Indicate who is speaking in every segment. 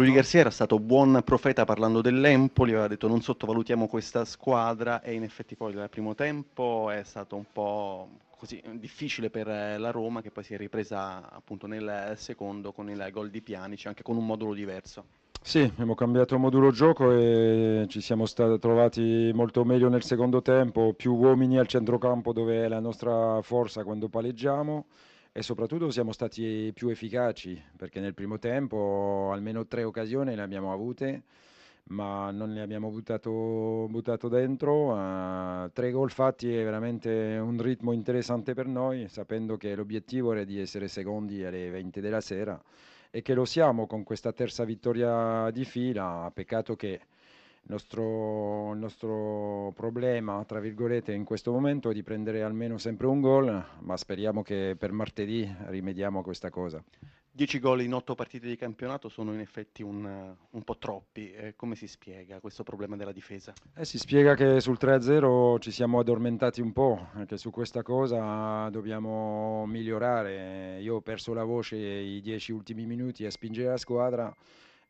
Speaker 1: Rudy Garcia era stato buon profeta parlando dell'Empoli, aveva detto non sottovalutiamo questa squadra e in effetti poi il primo tempo è stato un po' così difficile per la Roma che poi si è ripresa appunto nel secondo con il gol di Pianici, anche con un modulo diverso.
Speaker 2: Sì, abbiamo cambiato modulo gioco e ci siamo trovati molto meglio nel secondo tempo, più uomini al centrocampo dove è la nostra forza quando paleggiamo e soprattutto siamo stati più efficaci perché nel primo tempo almeno tre occasioni le abbiamo avute ma non le abbiamo buttato, buttato dentro. Uh, tre gol fatti è veramente un ritmo interessante per noi, sapendo che l'obiettivo era di essere secondi alle 20 della sera e che lo siamo con questa terza vittoria di fila. Peccato che il nostro, il nostro, problema, tra virgolette, in questo momento è di prendere almeno sempre un gol, ma speriamo che per martedì rimediamo a questa cosa.
Speaker 1: 10 gol in 8 partite di campionato sono in effetti un, un po' troppi. Eh, come si spiega questo problema della difesa?
Speaker 2: Eh, si spiega che sul 3-0 ci siamo addormentati un po', che su questa cosa dobbiamo migliorare. Io ho perso la voce i 10 ultimi minuti a spingere la squadra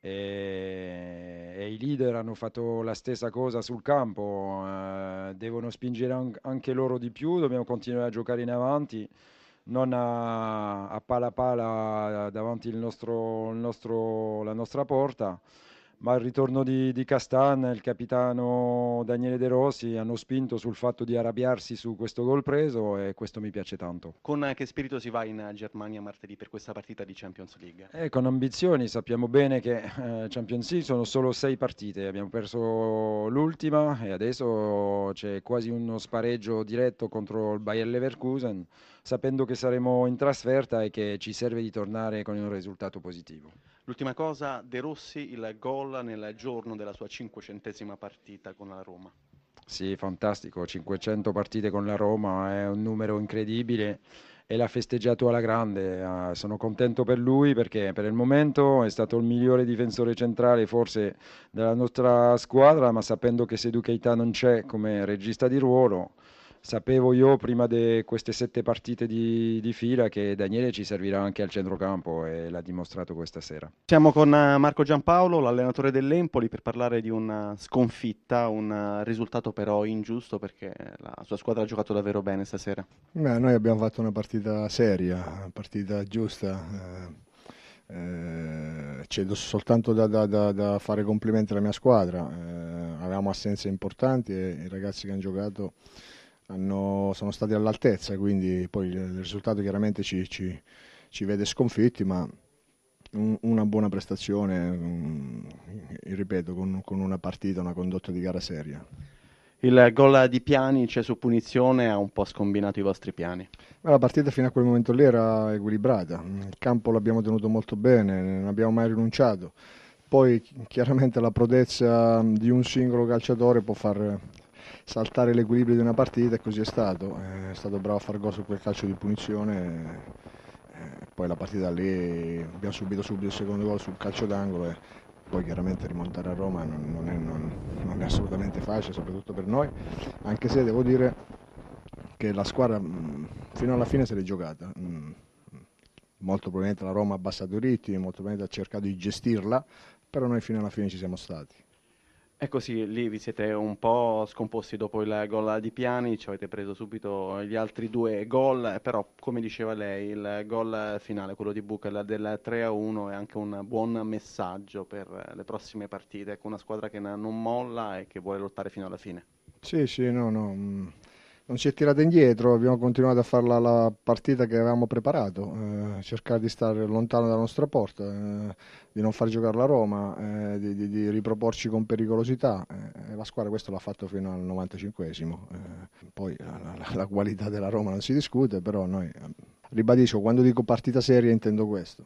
Speaker 2: e, e, i leader hanno fatto la stessa cosa sul campo, eh, devono spingere an- anche loro di più, dobbiamo continuare a giocare in avanti, non a, a pala pala davanti il nostro, il nostro, la nostra porta ma il ritorno di, di Castan e il capitano Daniele De Rossi hanno spinto sul fatto di arrabbiarsi su questo gol preso e questo mi piace tanto.
Speaker 1: Con che spirito si va in Germania martedì per questa partita di Champions League?
Speaker 2: Eh, con ambizioni, sappiamo bene che eh, Champions League sono solo sei partite, abbiamo perso l'ultima e adesso c'è quasi uno spareggio diretto contro il Bayer Leverkusen, sapendo che saremo in trasferta e che ci serve di tornare con un risultato positivo.
Speaker 1: L'ultima cosa, De Rossi, il gol nel giorno della sua cinquecentesima partita con la Roma.
Speaker 2: Sì, fantastico, 500 partite con la Roma è un numero incredibile e l'ha festeggiato alla grande. Uh, sono contento per lui perché per il momento è stato il migliore difensore centrale forse della nostra squadra, ma sapendo che Sedu Keita non c'è come regista di ruolo, sapevo io prima di queste sette partite di, di, fila che Daniele ci servirà anche al centrocampo e l'ha dimostrato questa sera.
Speaker 1: Siamo con eh, Marco Giampaolo, l'allenatore dell'Empoli, per parlare di una sconfitta, un risultato però ingiusto perché la sua squadra ha giocato davvero bene stasera.
Speaker 3: Beh, noi abbiamo fatto una partita seria, una partita giusta. Eh, eh, c'è soltanto da, da, da, da, fare complimenti alla mia squadra. Eh, avevamo assenze importanti e i ragazzi che hanno giocato hanno, sono stati all'altezza, quindi poi il risultato chiaramente ci, ci, ci vede sconfitti, ma un, una buona prestazione, un, ripeto, con, con, una partita, una condotta di gara seria.
Speaker 1: Il gol di Piani, cioè su punizione, ha un po' scombinato i vostri piani.
Speaker 3: La partita fino a quel momento lì era equilibrata, il campo l'abbiamo tenuto molto bene, non abbiamo mai rinunciato. Poi chiaramente la prodezza di un singolo calciatore può far saltare l'equilibrio di una partita e così è stato. È stato bravo a far gol su quel calcio di punizione. E poi la partita lì abbiamo subito subito il secondo gol sul calcio d'angolo e poi chiaramente rimontare a Roma non, non, è, non, non, è, assolutamente facile, soprattutto per noi, anche se devo dire che la squadra fino alla fine se l'è giocata. Molto probabilmente la Roma ha abbassato i ritmi, molto probabilmente ha cercato di gestirla, però noi fino alla fine ci siamo stati.
Speaker 1: E così lì vi siete un po' scomposti dopo il gol di Piani, ci avete preso subito gli altri due gol, però come diceva lei il gol finale, quello di Buchel del 3-1 è anche un buon messaggio per le prossime partite, con una squadra che non molla e che vuole lottare fino alla fine.
Speaker 3: Sì, sì, no, no, mm, non si è tirata indietro, abbiamo continuato a fare la, la partita che avevamo preparato, eh, cercare di stare lontano dalla nostra porta, eh, di non far giocare la Roma, eh, di, di, di, riproporci con pericolosità. Eh, la squadra questo l'ha fatto fino al 95esimo. Eh, poi la, la, la, qualità della Roma non si discute, però noi, ribadisco, quando dico partita seria intendo questo.